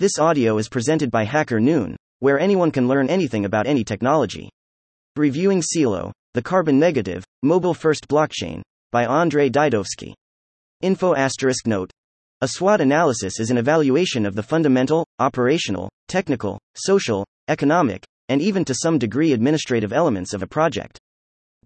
This audio is presented by Hacker Noon, where anyone can learn anything about any technology. Reviewing Celo, the Carbon Negative, Mobile First Blockchain, by Andrey Didovskiy. Info asterisk note. A SWOT analysis is an evaluation of the fundamental, operational, technical, social, economic, and even to some degree administrative elements of a project.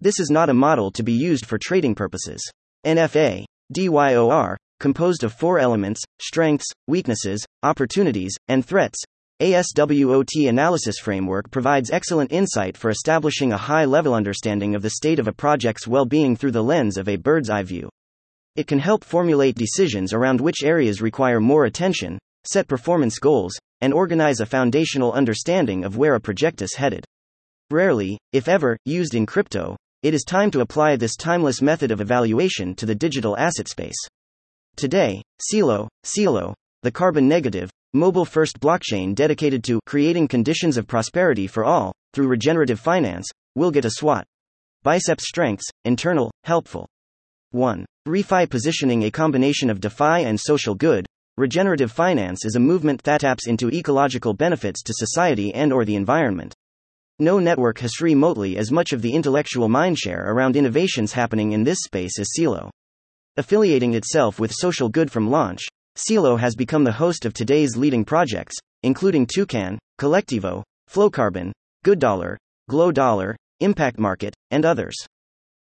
This is not a model to be used for trading purposes. NFA, DYOR, composed of four elements strengths, weaknesses, opportunities, and threats. ASWOT analysis framework provides excellent insight for establishing a high level understanding of the state of a project's well being through the lens of a bird's eye view. It can help formulate decisions around which areas require more attention, set performance goals, and organize a foundational understanding of where a project is headed. Rarely, if ever, used in crypto, it is time to apply this timeless method of evaluation to the digital asset space. Today, Celo, Celo, the carbon negative, mobile first blockchain dedicated to creating conditions of prosperity for all through regenerative finance, will get a SWOT. Biceps strengths, internal, helpful. 1. ReFi positioning a combination of DeFi and social good. Regenerative finance is a movement that taps into ecological benefits to society and or the environment. No network has remotely as much of the intellectual mindshare around innovations happening in this space as Celo. Affiliating itself with social good from launch, Celo has become the host of today's leading projects, including Toucan, Kolektivo, Flowcarbon, Good Dollar, Glo Dollar, Impact Market, and others.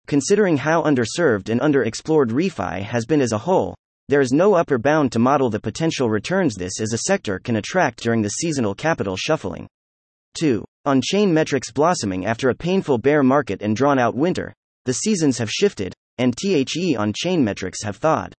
Considering how underserved and underexplored ReFi has been as a whole, there is no upper bound to model the potential returns this as a sector can attract during the seasonal capital shuffling. 2. On chain metrics blossoming after a painful bear market and drawn out winter, the seasons have shifted, and THE on chain metrics have thawed.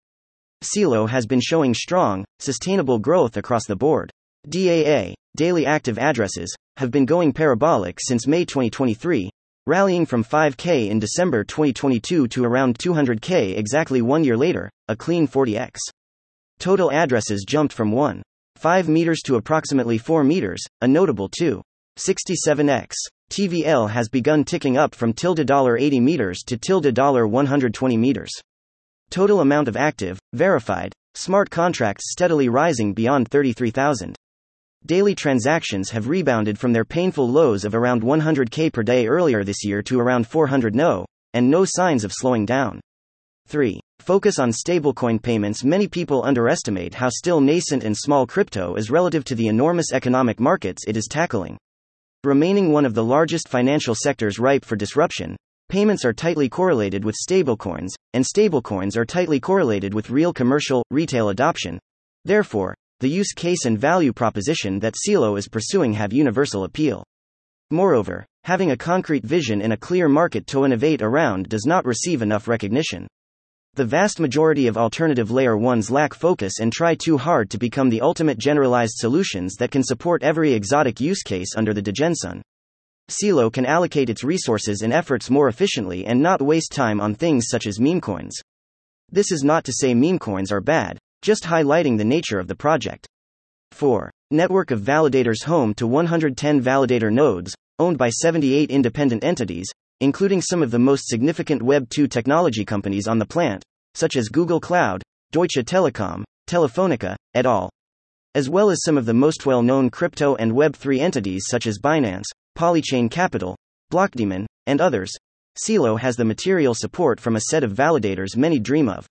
Celo has been showing strong, sustainable growth across the board. DAA, daily active addresses, have been going parabolic since May 2023, rallying from 5K in December 2022 to around 200K exactly one year later, a clean 40x. Total addresses jumped from 1. 5 meters to approximately 4 meters, a notable 2. 67x. TVL has begun ticking up from tilde $80 meters to tilde $120 meters. Total amount of active, verified, smart contracts steadily rising beyond 33,000. Daily transactions have rebounded from their painful lows of around 100k per day earlier this year to around 400 no, and no signs of slowing down. 3. Focus on stablecoin payments. Many people underestimate how still nascent and small crypto is relative to the enormous economic markets it is tackling. Remaining one of the largest financial sectors ripe for disruption, payments are tightly correlated with stablecoins, and stablecoins are tightly correlated with real commercial, retail adoption. Therefore, the use case and value proposition that Celo is pursuing have universal appeal. Moreover, having a concrete vision in a clear market to innovate around does not receive enough recognition. The vast majority of alternative layer 1s lack focus and try too hard to become the ultimate generalized solutions that can support every exotic use case under the Degen sun. Celo can allocate its resources and efforts more efficiently and not waste time on things such as meme coins. This is not to say meme coins are bad, just highlighting the nature of the project. 4. Network of validators home to 110 validator nodes, owned by 78 independent entities, including some of the most significant Web 2 technology companies on the planet, such as Google Cloud, Deutsche Telekom, Telefonica, et al., as well as some of the most well known crypto and Web 3 entities such as Binance, Polychain Capital, Blockdaemon, and others. Celo has the material support from a set of validators many dream of.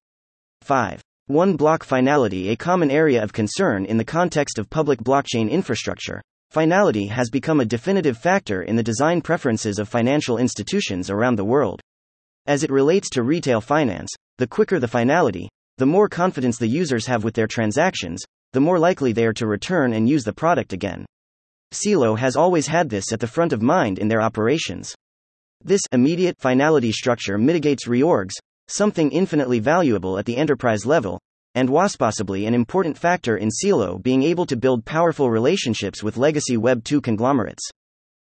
5. One block finality, a common area of concern in the context of public blockchain infrastructure. Finality has become a definitive factor in the design preferences of financial institutions around the world. As it relates to retail finance, the quicker the finality, the more confidence the users have with their transactions, the more likely they are to return and use the product again. Celo has always had this at the front of mind in their operations. This immediate finality structure mitigates reorgs, something infinitely valuable at the enterprise level, and was possibly an important factor in Celo being able to build powerful relationships with legacy Web 2 conglomerates.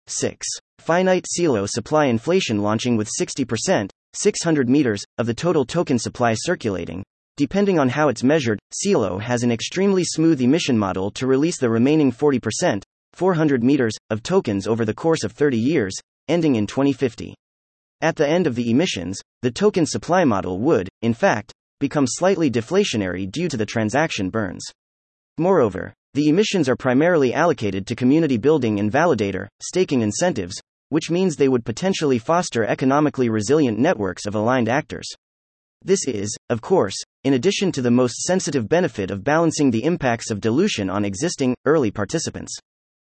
6. Finite Celo supply inflation launching with 60%, 600 meters, of the total token supply circulating. Depending on how it's measured, Celo has an extremely smooth emission model to release the remaining 40%, 400 meters, of tokens over the course of 30 years, ending in 2050. At the end of the emissions, the token supply model would, in fact, become slightly deflationary due to the transaction burns. Moreover, The emissions are primarily allocated to community building and validator, staking incentives, which means they would potentially foster economically resilient networks of aligned actors. This is, of course, in addition to the most sensitive benefit of balancing the impacts of dilution on existing, early participants.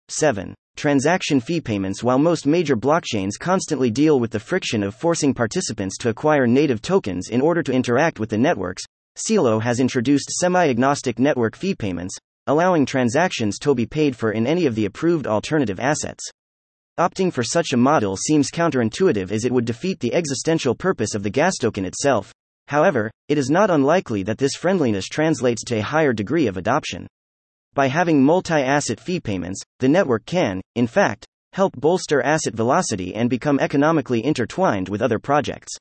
7. Transaction fee payments While most major blockchains constantly deal with the friction of forcing participants to acquire native tokens in order to interact with the networks, Celo has introduced semi agnostic network fee payments, allowing transactions to be paid for in any of the approved alternative assets. Opting for such a model seems counterintuitive as it would defeat the existential purpose of the gas token itself. However, it is not unlikely that this friendliness translates to a higher degree of adoption. By having multi asset fee payments, the network can, in fact, help bolster asset velocity and become economically intertwined with other projects.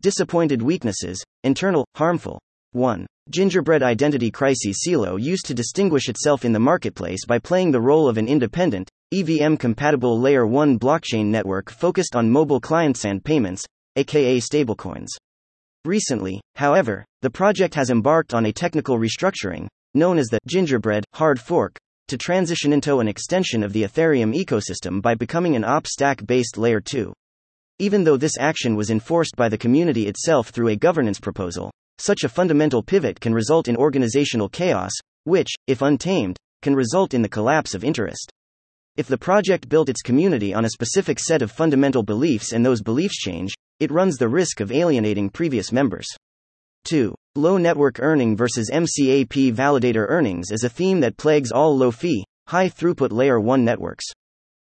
Disappointed weaknesses, internal, harmful. 1. Gingerbread identity crisis Celo used to distinguish itself in the marketplace by playing the role of an independent, EVM compatible Layer 1 blockchain network focused on mobile clients and payments, aka stablecoins. Recently, however, the project has embarked on a technical restructuring, known as the Gingerbread hard fork, to transition into an extension of the Ethereum ecosystem by becoming an op stack based Layer 2. Even though this action was enforced by the community itself through a governance proposal, such a fundamental pivot can result in organizational chaos, which, if untamed, can result in the collapse of interest. If the project built its community on a specific set of fundamental beliefs and those beliefs change, it runs the risk of alienating previous members. 2. Low network earning versus MCAP validator earnings is a theme that plagues all low fee, high throughput layer 1 networks.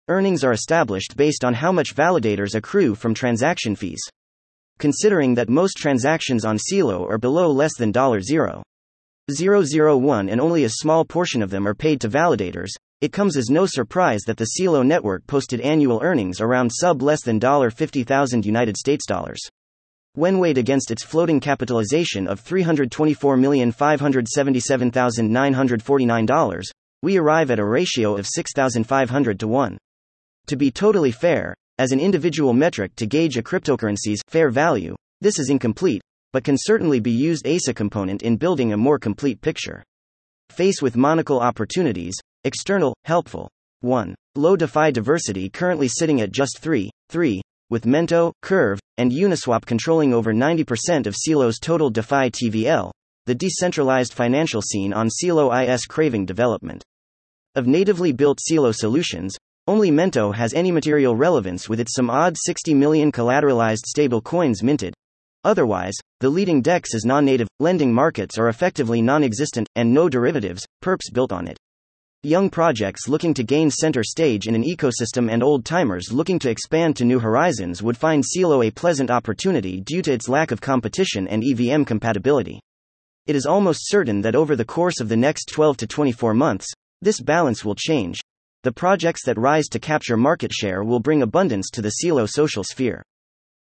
Earnings are established based on how much validators accrue from transaction fees. Considering that most transactions on Celo are below less than $0.001 and only a small portion of them are paid to validators, it comes as no surprise that the Celo network posted annual earnings around sub less than $50,000 United States dollars. When weighed against its floating capitalization of $324,577,949, we arrive at a ratio of 6,500 to 1. To be totally fair, as an individual metric to gauge a cryptocurrency's fair value, this is incomplete, but can certainly be used as a component in building a more complete picture. Face with monocle opportunities, External, helpful. 1. Low DeFi diversity currently sitting at just 3, 3, with Mento, Curve, and Uniswap controlling over 90% of Celo's total DeFi TVL, the decentralized financial scene on Celo IS craving development. Of natively built Celo solutions, only Mento has any material relevance with its some odd 60 million collateralized stable coins minted. Otherwise, the leading DEX's non native lending markets are effectively non existent, and no derivatives, perps built on it. Young projects looking to gain center stage in an ecosystem and old timers looking to expand to new horizons would find Celo a pleasant opportunity due to its lack of competition and EVM compatibility. It is almost certain that over the course of the next 12 to 24 months, this balance will change. The projects that rise to capture market share will bring abundance to the Celo social sphere.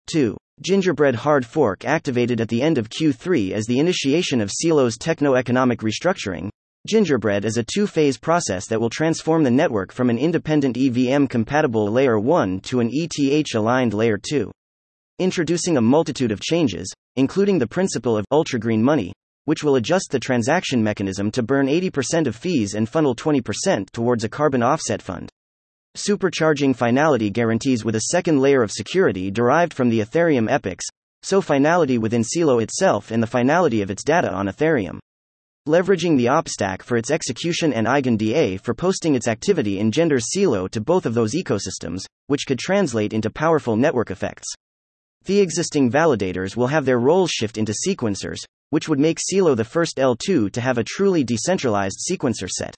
2. Gingerbread hard fork activated at the end of Q3 as the initiation of Celo's techno economic restructuring, Gingerbread is a two phase process that will transform the network from an independent EVM compatible Layer 1 to an ETH aligned Layer 2. Introducing a multitude of changes, including the principle of ultra-green money, which will adjust the transaction mechanism to burn 80% of fees and funnel 20% towards a carbon offset fund. Supercharging finality guarantees with a second layer of security derived from the Ethereum epochs, so finality within Celo itself and the finality of its data on Ethereum leveraging the OpStack for its execution and EigenDA for posting its activity engenders Celo to both of those ecosystems, which could translate into powerful network effects. The existing validators will have their roles shift into sequencers, which would make Celo the first L2 to have a truly decentralized sequencer set.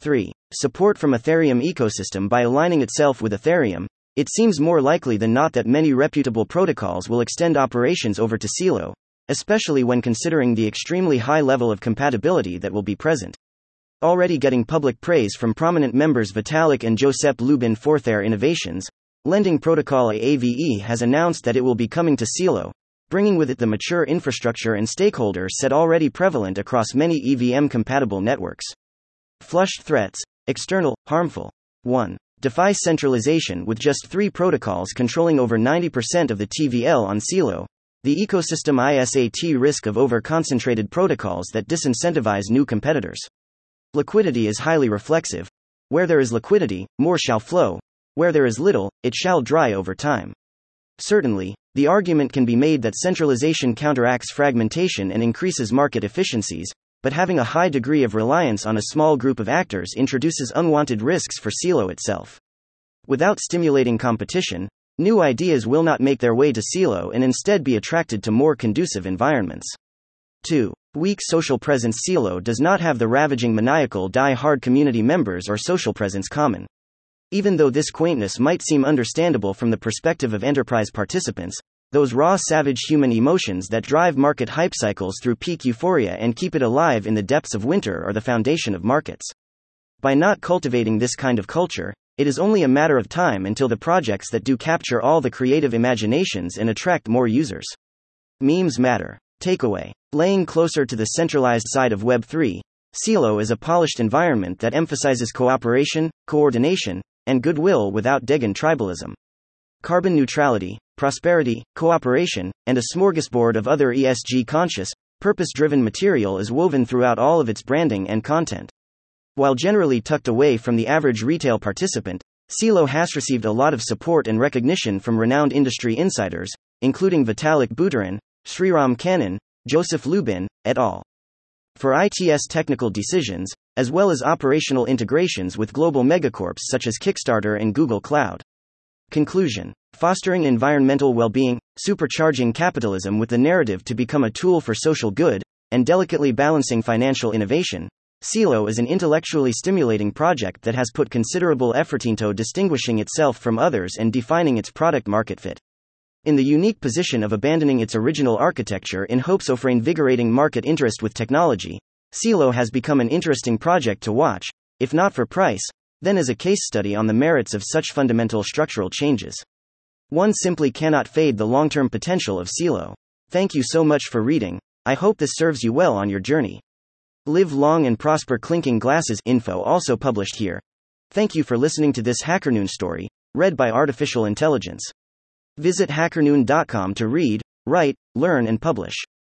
3. Support from Ethereum ecosystem by aligning itself with Ethereum. It seems more likely than not that many reputable protocols will extend operations over to Celo, especially when considering the extremely high level of compatibility that will be present. Already getting public praise from prominent members Vitalik and Joseph Lubin for their innovations, Lending Protocol AAVE has announced that it will be coming to Celo, bringing with it the mature infrastructure and stakeholders set already prevalent across many EVM compatible networks. Flushed threats, external, harmful. 1. DeFi centralization with just three protocols controlling over 90% of the TVL on Celo, the ecosystem ISAT risk of over concentrated protocols that disincentivize new competitors. Liquidity is highly reflexive. Where there is liquidity, more shall flow. Where there is little, it shall dry over time. Certainly, the argument can be made that centralization counteracts fragmentation and increases market efficiencies, but having a high degree of reliance on a small group of actors introduces unwanted risks for Celo itself. Without stimulating competition, new ideas will not make their way to Celo and instead be attracted to more conducive environments. 2. Weak social presence Celo does not have the ravaging maniacal die hard community members or social presence common. Even though this quaintness might seem understandable from the perspective of enterprise participants, those raw savage human emotions that drive market hype cycles through peak euphoria and keep it alive in the depths of winter are the foundation of markets. By not cultivating this kind of culture, it is only a matter of time until the projects that do capture all the creative imaginations and attract more users. Memes matter. Takeaway Laying closer to the centralized side of Web3, Celo is a polished environment that emphasizes cooperation, coordination, and goodwill without Degen tribalism. Carbon neutrality, prosperity, cooperation, and a smorgasbord of other ESG conscious, purpose driven material is woven throughout all of its branding and content. While generally tucked away from the average retail participant, Celo has received a lot of support and recognition from renowned industry insiders, including Vitalik Buterin, Sriram Kannan, Joseph Lubin, et al. For ITS technical decisions, as well as operational integrations with global megacorps such as Kickstarter and Google Cloud. Conclusion Fostering environmental well being, supercharging capitalism with the narrative to become a tool for social good, and delicately balancing financial innovation. Celo is an intellectually stimulating project that has put considerable effort into distinguishing itself from others and defining its product market fit. In the unique position of abandoning its original architecture in hopes of reinvigorating market interest with technology, Celo has become an interesting project to watch, if not for price, then as a case study on the merits of such fundamental structural changes. One simply cannot fade the long term potential of Celo. Thank you so much for reading. I hope this serves you well on your journey. Live long and prosper clinking glasses info also published here. Thank you for listening to this HackerNoon story, read by Artificial Intelligence. Visit hackerNoon.com to read, write, learn, and publish.